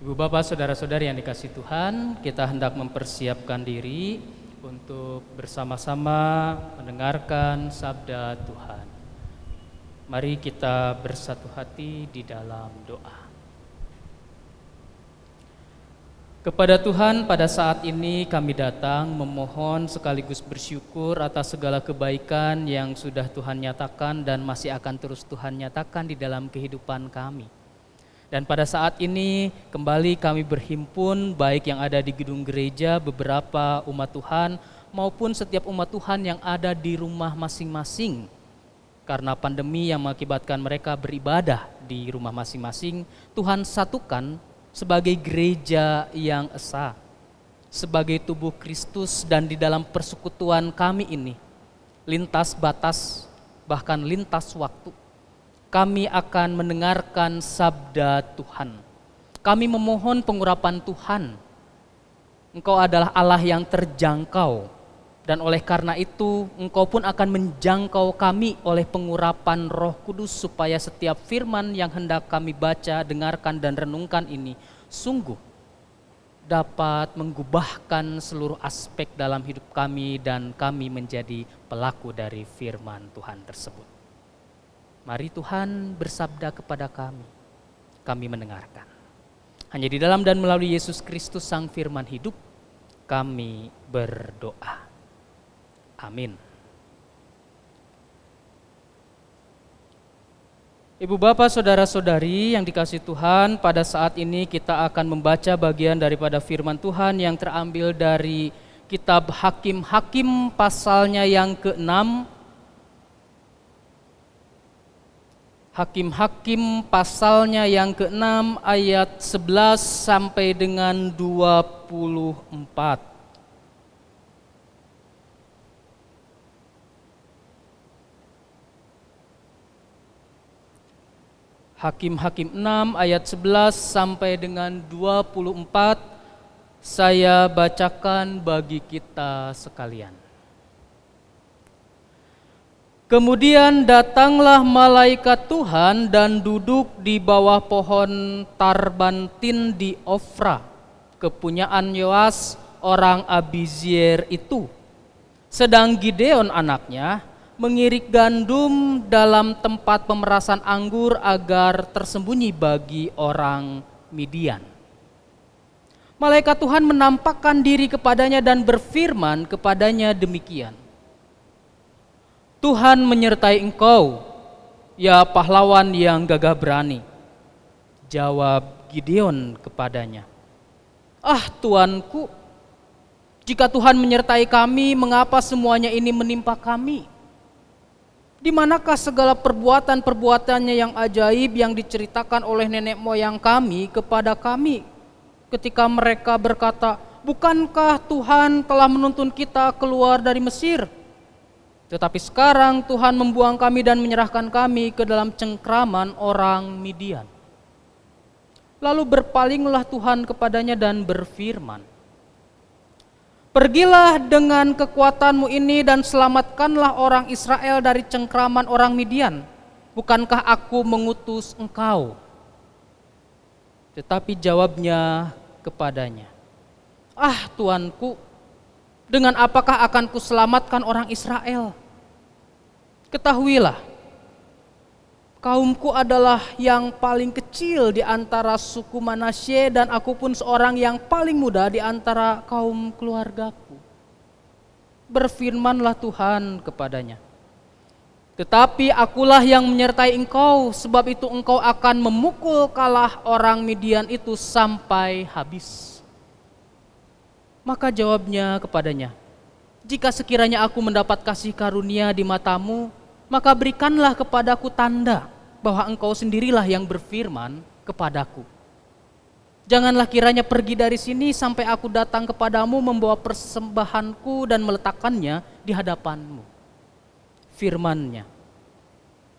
Ibu bapak saudara-saudari yang dikasih Tuhan, kita hendak mempersiapkan diri untuk bersama-sama mendengarkan sabda Tuhan. Mari kita bersatu hati di dalam doa. Kepada Tuhan pada saat ini kami datang memohon sekaligus bersyukur atas segala kebaikan yang sudah Tuhan nyatakan dan masih akan terus Tuhan nyatakan di dalam kehidupan kami. Dan pada saat ini kembali kami berhimpun baik yang ada di gedung gereja beberapa umat Tuhan maupun setiap umat Tuhan yang ada di rumah masing-masing. Karena pandemi yang mengakibatkan mereka beribadah di rumah masing-masing, Tuhan satukan sebagai gereja yang esa, sebagai tubuh Kristus dan di dalam persekutuan kami ini, lintas batas bahkan lintas waktu kami akan mendengarkan sabda Tuhan. Kami memohon pengurapan Tuhan. Engkau adalah Allah yang terjangkau, dan oleh karena itu Engkau pun akan menjangkau kami oleh pengurapan Roh Kudus, supaya setiap firman yang hendak kami baca, dengarkan, dan renungkan ini sungguh dapat menggubahkan seluruh aspek dalam hidup kami, dan kami menjadi pelaku dari firman Tuhan tersebut. Mari Tuhan bersabda kepada kami, kami mendengarkan. Hanya di dalam dan melalui Yesus Kristus Sang Firman hidup, kami berdoa. Amin. Ibu bapak saudara-saudari yang dikasih Tuhan pada saat ini kita akan membaca bagian daripada firman Tuhan yang terambil dari kitab Hakim-Hakim pasalnya yang ke-6 Hakim-hakim pasalnya yang ke-6 ayat 11 sampai dengan 24. Hakim-hakim 6 ayat 11 sampai dengan 24 saya bacakan bagi kita sekalian. Kemudian datanglah malaikat Tuhan dan duduk di bawah pohon tarbantin di Ofra, kepunyaan Yoas orang Abizier itu. Sedang Gideon anaknya mengirik gandum dalam tempat pemerasan anggur agar tersembunyi bagi orang Midian. Malaikat Tuhan menampakkan diri kepadanya dan berfirman kepadanya demikian. Tuhan menyertai engkau, ya pahlawan yang gagah berani. Jawab Gideon kepadanya, Ah Tuanku, jika Tuhan menyertai kami, mengapa semuanya ini menimpa kami? Di manakah segala perbuatan-perbuatannya yang ajaib yang diceritakan oleh nenek moyang kami kepada kami ketika mereka berkata, Bukankah Tuhan telah menuntun kita keluar dari Mesir? Tetapi sekarang Tuhan membuang kami dan menyerahkan kami ke dalam cengkraman orang Midian. Lalu berpalinglah Tuhan kepadanya dan berfirman, Pergilah dengan kekuatanmu ini dan selamatkanlah orang Israel dari cengkraman orang Midian. Bukankah aku mengutus engkau? Tetapi jawabnya kepadanya, Ah Tuanku, dengan apakah akan kuselamatkan orang Israel? Ketahuilah, kaumku adalah yang paling kecil di antara suku Manasye dan aku pun seorang yang paling muda di antara kaum keluargaku. Berfirmanlah Tuhan kepadanya, tetapi akulah yang menyertai engkau, sebab itu engkau akan memukul kalah orang Midian itu sampai habis. Maka jawabnya kepadanya, jika sekiranya aku mendapat kasih karunia di matamu, maka berikanlah kepadaku tanda bahwa engkau sendirilah yang berfirman kepadaku. Janganlah kiranya pergi dari sini sampai aku datang kepadamu membawa persembahanku dan meletakkannya di hadapanmu. Firmannya,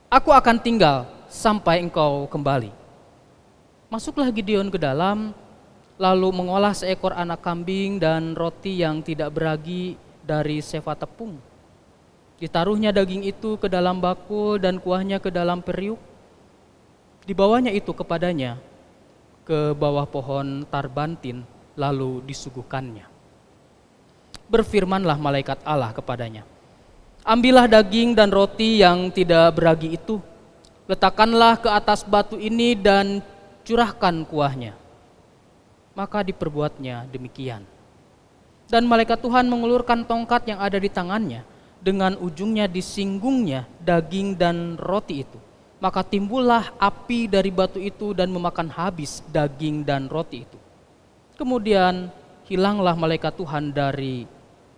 aku akan tinggal sampai engkau kembali. Masuklah Gideon ke dalam, lalu mengolah seekor anak kambing dan roti yang tidak beragi dari sefa tepung Ditaruhnya daging itu ke dalam bakul dan kuahnya ke dalam periuk. Dibawanya itu kepadanya ke bawah pohon tarbantin lalu disuguhkannya. Berfirmanlah malaikat Allah kepadanya, Ambillah daging dan roti yang tidak beragi itu, letakkanlah ke atas batu ini dan curahkan kuahnya. Maka diperbuatnya demikian. Dan malaikat Tuhan mengulurkan tongkat yang ada di tangannya, dengan ujungnya disinggungnya daging dan roti itu maka timbullah api dari batu itu dan memakan habis daging dan roti itu. Kemudian hilanglah malaikat Tuhan dari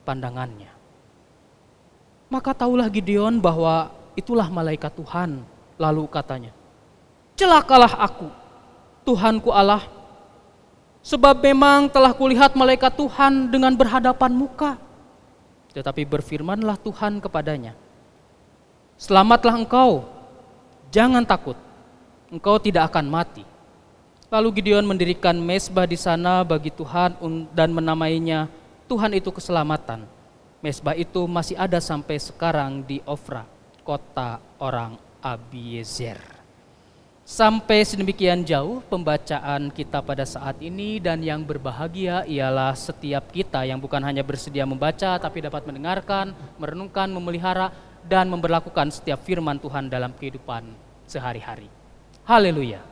pandangannya. Maka tahulah Gideon bahwa itulah malaikat Tuhan. Lalu katanya, celakalah aku, Tuhanku Allah, sebab memang telah kulihat malaikat Tuhan dengan berhadapan muka. Tetapi berfirmanlah Tuhan kepadanya, Selamatlah engkau, Jangan takut, engkau tidak akan mati. Lalu Gideon mendirikan mesbah di sana bagi Tuhan dan menamainya Tuhan itu keselamatan. Mesbah itu masih ada sampai sekarang di Ofra, kota orang Abiezer. Sampai sedemikian jauh pembacaan kita pada saat ini dan yang berbahagia ialah setiap kita yang bukan hanya bersedia membaca tapi dapat mendengarkan, merenungkan, memelihara dan memperlakukan setiap firman Tuhan dalam kehidupan sehari-hari. Haleluya.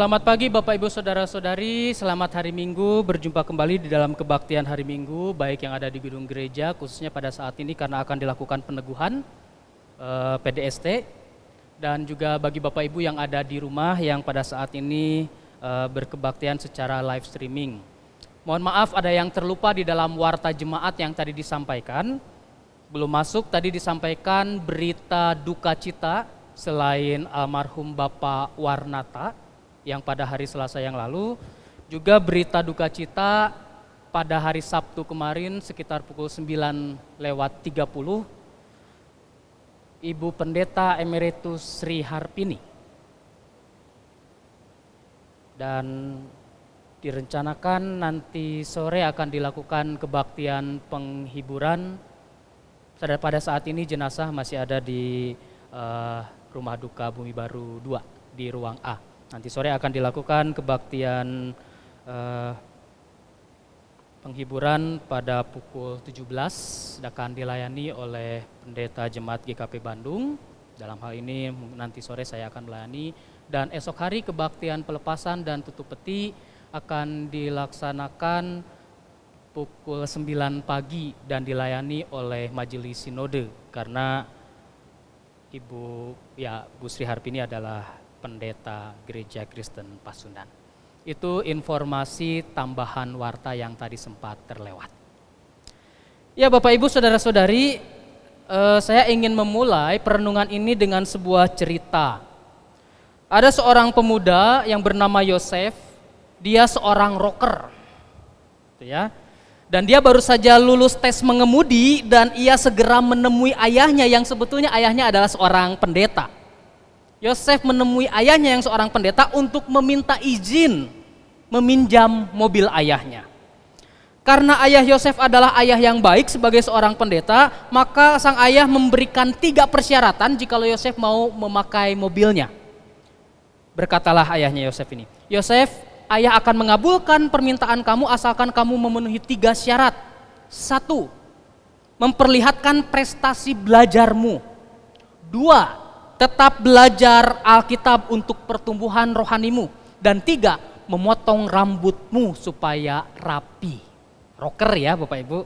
Selamat pagi Bapak Ibu Saudara-saudari, selamat hari Minggu, berjumpa kembali di dalam kebaktian hari Minggu, baik yang ada di gedung gereja, khususnya pada saat ini karena akan dilakukan peneguhan eh, PDST, dan juga bagi Bapak Ibu yang ada di rumah yang pada saat ini eh, berkebaktian secara live streaming. Mohon maaf ada yang terlupa di dalam warta jemaat yang tadi disampaikan, belum masuk tadi disampaikan berita duka cita selain almarhum Bapak Warnata, yang pada hari Selasa yang lalu, juga berita duka cita pada hari Sabtu kemarin sekitar pukul 9 lewat 30, Ibu Pendeta Emeritus Sri Harpini. Dan direncanakan nanti sore akan dilakukan kebaktian penghiburan. Pada saat ini jenazah masih ada di uh, Rumah Duka Bumi Baru 2 di ruang A. Nanti sore akan dilakukan kebaktian uh, penghiburan pada pukul 17 akan dilayani oleh pendeta jemaat GKP Bandung. Dalam hal ini nanti sore saya akan melayani. Dan esok hari kebaktian pelepasan dan tutup peti akan dilaksanakan pukul 9 pagi dan dilayani oleh majelis sinode. Karena Ibu ya Bu Sri Harpini adalah pendeta gereja Kristen Pasundan. Itu informasi tambahan warta yang tadi sempat terlewat. Ya Bapak Ibu Saudara-saudari, eh, saya ingin memulai perenungan ini dengan sebuah cerita. Ada seorang pemuda yang bernama Yosef, dia seorang rocker. Gitu ya. Dan dia baru saja lulus tes mengemudi dan ia segera menemui ayahnya yang sebetulnya ayahnya adalah seorang pendeta. Yosef menemui ayahnya yang seorang pendeta untuk meminta izin meminjam mobil ayahnya. Karena ayah Yosef adalah ayah yang baik sebagai seorang pendeta, maka sang ayah memberikan tiga persyaratan jika Yosef mau memakai mobilnya. Berkatalah ayahnya Yosef ini, Yosef, ayah akan mengabulkan permintaan kamu asalkan kamu memenuhi tiga syarat. Satu, memperlihatkan prestasi belajarmu. Dua, tetap belajar Alkitab untuk pertumbuhan rohanimu. Dan tiga, memotong rambutmu supaya rapi. Rocker ya Bapak Ibu.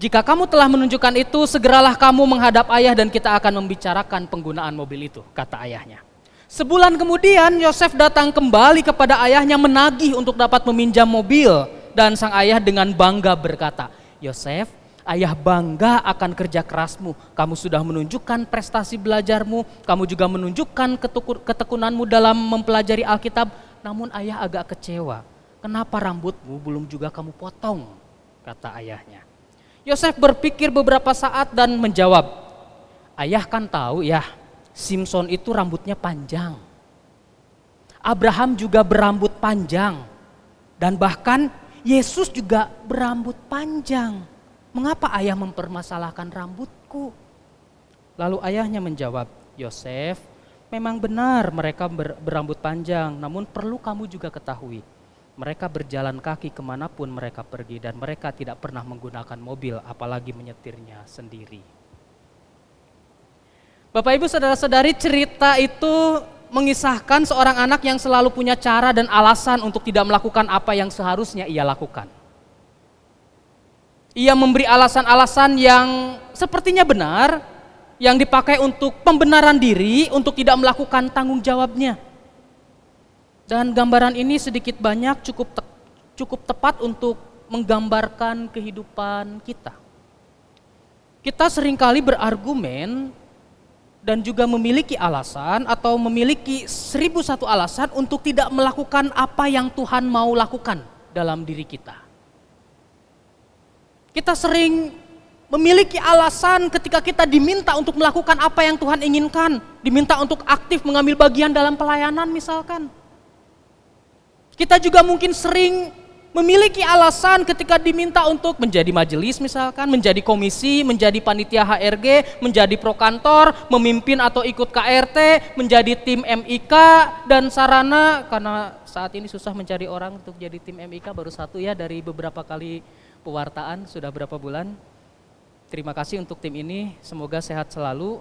Jika kamu telah menunjukkan itu, segeralah kamu menghadap ayah dan kita akan membicarakan penggunaan mobil itu, kata ayahnya. Sebulan kemudian Yosef datang kembali kepada ayahnya menagih untuk dapat meminjam mobil. Dan sang ayah dengan bangga berkata, Yosef, Ayah bangga akan kerja kerasmu. Kamu sudah menunjukkan prestasi belajarmu. Kamu juga menunjukkan ketekunanmu dalam mempelajari Alkitab. Namun ayah agak kecewa. Kenapa rambutmu belum juga kamu potong? Kata ayahnya. Yosef berpikir beberapa saat dan menjawab. Ayah kan tahu ya, Simpson itu rambutnya panjang. Abraham juga berambut panjang. Dan bahkan Yesus juga berambut panjang. Mengapa ayah mempermasalahkan rambutku? Lalu ayahnya menjawab, Yosef, memang benar mereka ber, berambut panjang, namun perlu kamu juga ketahui, mereka berjalan kaki ke mana pun mereka pergi dan mereka tidak pernah menggunakan mobil, apalagi menyetirnya sendiri. Bapak ibu saudara-saudari cerita itu mengisahkan seorang anak yang selalu punya cara dan alasan untuk tidak melakukan apa yang seharusnya ia lakukan. Ia memberi alasan-alasan yang sepertinya benar, yang dipakai untuk pembenaran diri, untuk tidak melakukan tanggung jawabnya. Dan gambaran ini sedikit banyak cukup te cukup tepat untuk menggambarkan kehidupan kita. Kita sering kali berargumen dan juga memiliki alasan atau memiliki seribu satu alasan untuk tidak melakukan apa yang Tuhan mau lakukan dalam diri kita. Kita sering memiliki alasan ketika kita diminta untuk melakukan apa yang Tuhan inginkan, diminta untuk aktif mengambil bagian dalam pelayanan misalkan. Kita juga mungkin sering memiliki alasan ketika diminta untuk menjadi majelis misalkan, menjadi komisi, menjadi panitia HRG, menjadi prokantor, memimpin atau ikut KRT, menjadi tim MIK dan sarana karena saat ini susah mencari orang untuk jadi tim MIK baru satu ya dari beberapa kali pewartaan sudah berapa bulan. Terima kasih untuk tim ini, semoga sehat selalu.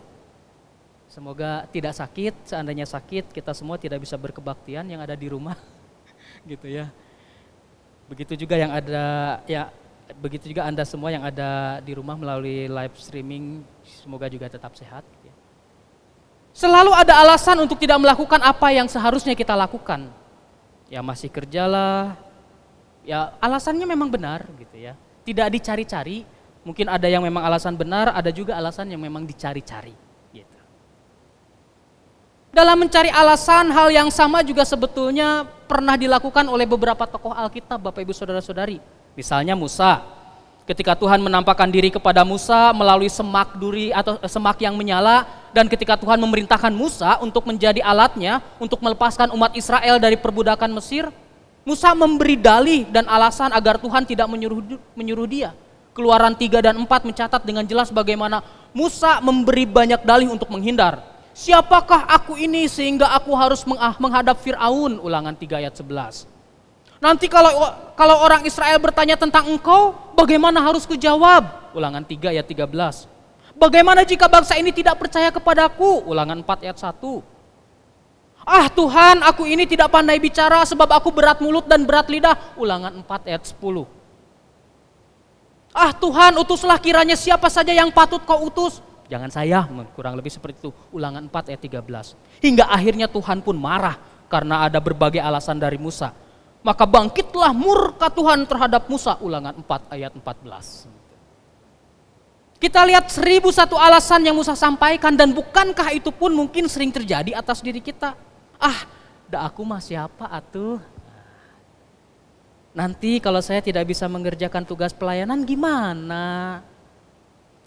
Semoga tidak sakit, seandainya sakit kita semua tidak bisa berkebaktian yang ada di rumah. gitu ya. Begitu juga yang ada ya begitu juga Anda semua yang ada di rumah melalui live streaming, semoga juga tetap sehat. Ya. Selalu ada alasan untuk tidak melakukan apa yang seharusnya kita lakukan. Ya masih kerjalah, ya alasannya memang benar gitu ya. Tidak dicari-cari, mungkin ada yang memang alasan benar, ada juga alasan yang memang dicari-cari. Gitu. Dalam mencari alasan hal yang sama juga sebetulnya pernah dilakukan oleh beberapa tokoh Alkitab Bapak Ibu Saudara-saudari. Misalnya Musa, ketika Tuhan menampakkan diri kepada Musa melalui semak duri atau eh, semak yang menyala dan ketika Tuhan memerintahkan Musa untuk menjadi alatnya untuk melepaskan umat Israel dari perbudakan Mesir, Musa memberi dalih dan alasan agar Tuhan tidak menyuruh, menyuruh dia. Keluaran 3 dan 4 mencatat dengan jelas bagaimana Musa memberi banyak dalih untuk menghindar. Siapakah aku ini sehingga aku harus menghadap Fir'aun? Ulangan 3 ayat 11. Nanti kalau kalau orang Israel bertanya tentang engkau, bagaimana harus kujawab? Ulangan 3 ayat 13. Bagaimana jika bangsa ini tidak percaya kepadaku? Ulangan 4 ayat 1. Ah Tuhan, aku ini tidak pandai bicara sebab aku berat mulut dan berat lidah. Ulangan 4 ayat 10. Ah Tuhan, utuslah kiranya siapa saja yang patut kau utus. Jangan saya, kurang lebih seperti itu. Ulangan 4 ayat 13. Hingga akhirnya Tuhan pun marah karena ada berbagai alasan dari Musa. Maka bangkitlah murka Tuhan terhadap Musa. Ulangan 4 ayat 14. Kita lihat seribu satu alasan yang Musa sampaikan dan bukankah itu pun mungkin sering terjadi atas diri kita? Ah, dah aku mah siapa atuh? Nanti kalau saya tidak bisa mengerjakan tugas pelayanan gimana?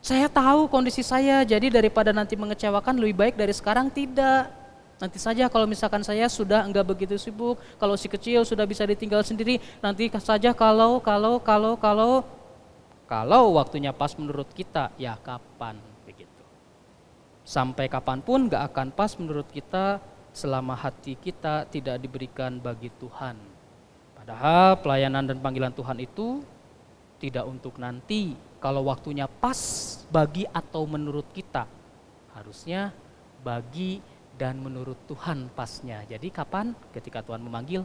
Saya tahu kondisi saya, jadi daripada nanti mengecewakan lebih baik dari sekarang tidak. Nanti saja kalau misalkan saya sudah enggak begitu sibuk, kalau si kecil sudah bisa ditinggal sendiri, nanti saja kalau, kalau, kalau, kalau, kalau waktunya pas menurut kita, ya kapan begitu. Sampai kapan pun gak akan pas menurut kita selama hati kita tidak diberikan bagi Tuhan. Padahal pelayanan dan panggilan Tuhan itu tidak untuk nanti, kalau waktunya pas bagi atau menurut kita. Harusnya bagi dan menurut Tuhan pasnya. Jadi kapan? Ketika Tuhan memanggil,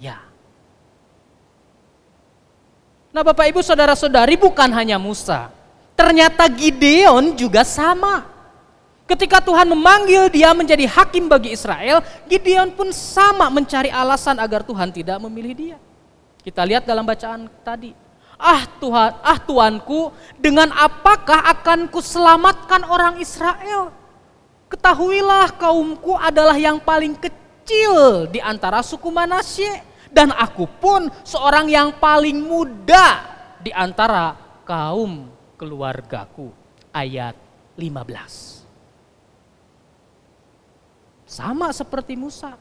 ya. Nah Bapak Ibu Saudara-saudari bukan hanya Musa. Ternyata Gideon juga sama. Ketika Tuhan memanggil dia menjadi hakim bagi Israel, Gideon pun sama mencari alasan agar Tuhan tidak memilih dia. Kita lihat dalam bacaan tadi. Ah Tuhan, ah Tuanku, dengan apakah akan kuselamatkan orang Israel? Ketahuilah kaumku adalah yang paling kecil di antara suku Manasye dan aku pun seorang yang paling muda di antara kaum keluargaku. Ayat 15. Sama seperti Musa.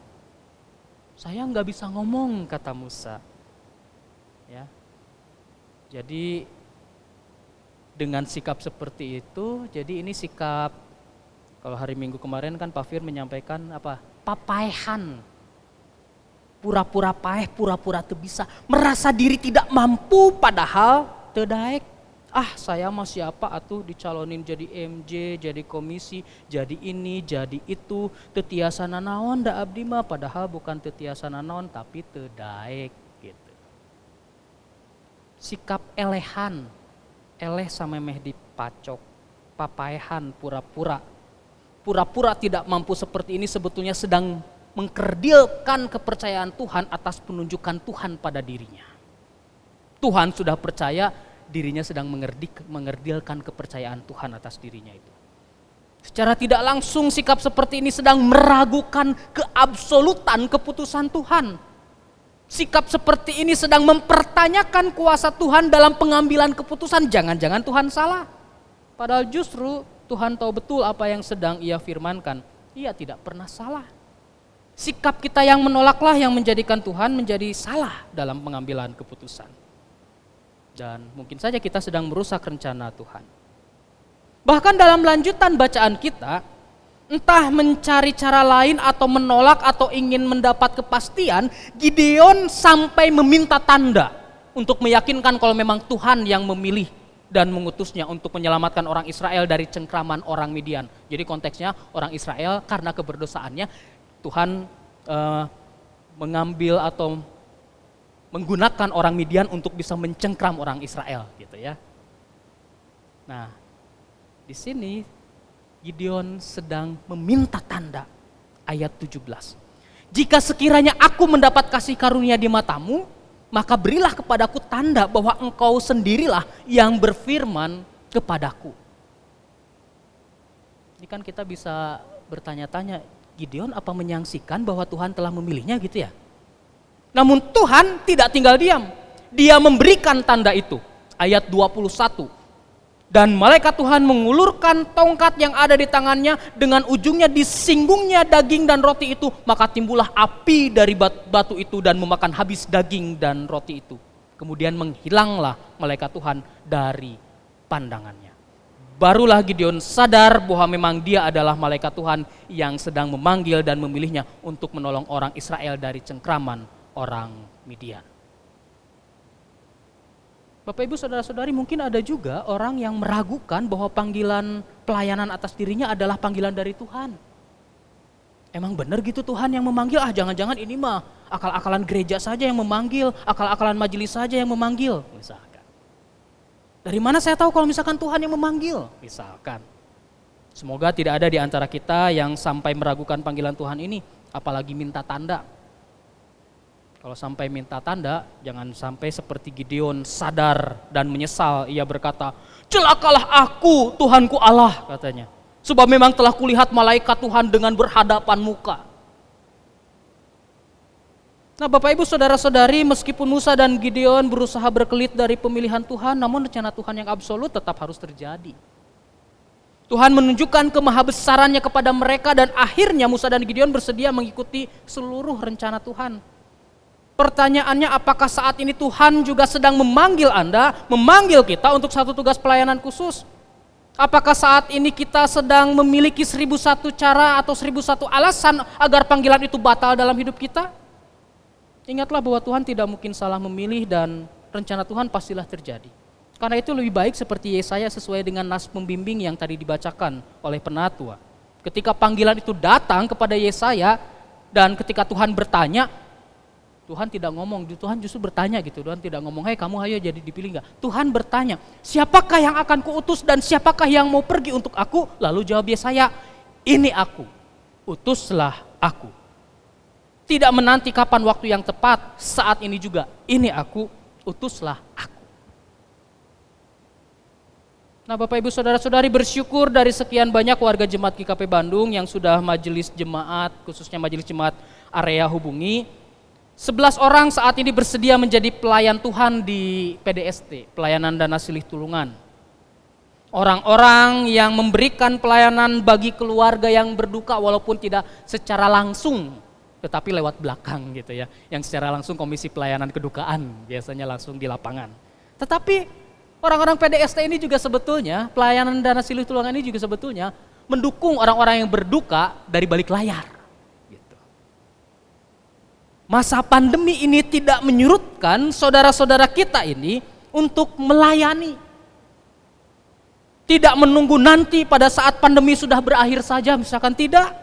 Saya nggak bisa ngomong, kata Musa. Ya. Jadi dengan sikap seperti itu, jadi ini sikap kalau hari Minggu kemarin kan Pak Fir menyampaikan apa? Papaihan. Pura-pura paeh, pura-pura bisa. Merasa diri tidak mampu padahal terdaik. Ah saya mau siapa atuh dicalonin jadi MJ, jadi komisi, jadi ini, jadi itu. Tetiasa nanaon da abdi mah padahal bukan tetiasa nanaon tapi terdaik gitu. Sikap elehan, eleh sama meh dipacok, papaehan pura-pura. Pura-pura tidak mampu seperti ini sebetulnya sedang mengkerdilkan kepercayaan Tuhan atas penunjukan Tuhan pada dirinya. Tuhan sudah percaya dirinya sedang mengerdik, mengerdilkan kepercayaan Tuhan atas dirinya itu. Secara tidak langsung sikap seperti ini sedang meragukan keabsolutan keputusan Tuhan sikap seperti ini sedang mempertanyakan kuasa Tuhan dalam pengambilan keputusan. Jangan-jangan Tuhan salah. Padahal justru Tuhan tahu betul apa yang sedang ia firmankan. Ia tidak pernah salah. Sikap kita yang menolaklah yang menjadikan Tuhan menjadi salah dalam pengambilan keputusan. Dan mungkin saja kita sedang merusak rencana Tuhan. Bahkan dalam lanjutan bacaan kita, entah mencari cara lain atau menolak atau ingin mendapat kepastian, Gideon sampai meminta tanda untuk meyakinkan kalau memang Tuhan yang memilih dan mengutusnya untuk menyelamatkan orang Israel dari cengkraman orang Midian. Jadi konteksnya orang Israel karena keberdosaannya Tuhan uh, mengambil atau menggunakan orang Midian untuk bisa mencengkram orang Israel gitu ya. Nah, di sini Gideon sedang meminta tanda. Ayat 17. Jika sekiranya aku mendapat kasih karunia di matamu, maka berilah kepadaku tanda bahwa engkau sendirilah yang berfirman kepadaku. Ini kan kita bisa bertanya-tanya, Gideon apa menyangsikan bahwa Tuhan telah memilihnya gitu ya? Namun Tuhan tidak tinggal diam. Dia memberikan tanda itu. Ayat 21 dan malaikat Tuhan mengulurkan tongkat yang ada di tangannya dengan ujungnya disinggungnya daging dan roti itu. Maka timbullah api dari batu itu dan memakan habis daging dan roti itu. Kemudian menghilanglah malaikat Tuhan dari pandangannya. Barulah Gideon sadar bahwa memang dia adalah malaikat Tuhan yang sedang memanggil dan memilihnya untuk menolong orang Israel dari cengkraman orang Midian. Bapak Ibu Saudara-saudari mungkin ada juga orang yang meragukan bahwa panggilan pelayanan atas dirinya adalah panggilan dari Tuhan. Emang benar gitu Tuhan yang memanggil? Ah jangan-jangan ini mah akal-akalan gereja saja yang memanggil, akal-akalan majelis saja yang memanggil. Misalkan. Dari mana saya tahu kalau misalkan Tuhan yang memanggil? Misalkan. Semoga tidak ada di antara kita yang sampai meragukan panggilan Tuhan ini, apalagi minta tanda. Kalau sampai minta tanda, jangan sampai seperti Gideon sadar dan menyesal. Ia berkata, celakalah aku Tuhanku Allah katanya. Sebab memang telah kulihat malaikat Tuhan dengan berhadapan muka. Nah Bapak Ibu Saudara-saudari meskipun Musa dan Gideon berusaha berkelit dari pemilihan Tuhan namun rencana Tuhan yang absolut tetap harus terjadi. Tuhan menunjukkan kemahabesarannya kepada mereka dan akhirnya Musa dan Gideon bersedia mengikuti seluruh rencana Tuhan. Pertanyaannya apakah saat ini Tuhan juga sedang memanggil Anda, memanggil kita untuk satu tugas pelayanan khusus? Apakah saat ini kita sedang memiliki seribu satu cara atau seribu satu alasan agar panggilan itu batal dalam hidup kita? Ingatlah bahwa Tuhan tidak mungkin salah memilih dan rencana Tuhan pastilah terjadi. Karena itu lebih baik seperti Yesaya sesuai dengan nas pembimbing yang tadi dibacakan oleh penatua. Ketika panggilan itu datang kepada Yesaya dan ketika Tuhan bertanya, Tuhan tidak ngomong, Tuhan justru bertanya gitu. Tuhan tidak ngomong, hei kamu ayo jadi dipilih nggak? Tuhan bertanya, siapakah yang akan kuutus dan siapakah yang mau pergi untuk aku? Lalu jawab Yesaya, ini aku, utuslah aku. Tidak menanti kapan waktu yang tepat, saat ini juga, ini aku, utuslah aku. Nah Bapak Ibu Saudara-saudari bersyukur dari sekian banyak warga jemaat GKP Bandung yang sudah majelis jemaat, khususnya majelis jemaat area hubungi, Sebelas orang saat ini bersedia menjadi pelayan Tuhan di PDST, pelayanan dana silih tulungan. Orang-orang yang memberikan pelayanan bagi keluarga yang berduka walaupun tidak secara langsung tetapi lewat belakang gitu ya. Yang secara langsung komisi pelayanan kedukaan biasanya langsung di lapangan. Tetapi orang-orang PDST ini juga sebetulnya pelayanan dana silih tulangan ini juga sebetulnya mendukung orang-orang yang berduka dari balik layar. Masa pandemi ini tidak menyurutkan saudara-saudara kita ini untuk melayani tidak menunggu nanti pada saat pandemi sudah berakhir saja, misalkan tidak.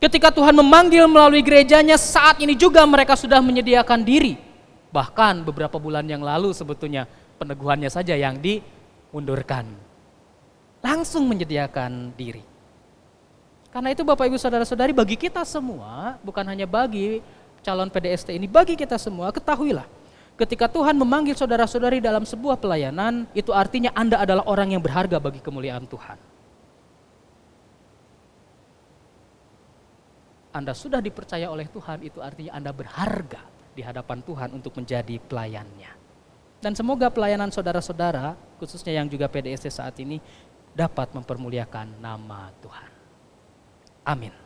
Ketika Tuhan memanggil melalui gerejanya, saat ini juga mereka sudah menyediakan diri. Bahkan beberapa bulan yang lalu sebetulnya peneguhannya saja yang dimundurkan. Langsung menyediakan diri. Karena itu Bapak Ibu Saudara-saudari bagi kita semua, bukan hanya bagi calon PDST ini, bagi kita semua ketahuilah Ketika Tuhan memanggil saudara-saudari dalam sebuah pelayanan, itu artinya Anda adalah orang yang berharga bagi kemuliaan Tuhan. Anda sudah dipercaya oleh Tuhan, itu artinya Anda berharga di hadapan Tuhan untuk menjadi pelayannya. Dan semoga pelayanan saudara-saudara, khususnya yang juga PDSC saat ini, dapat mempermuliakan nama Tuhan. Amin.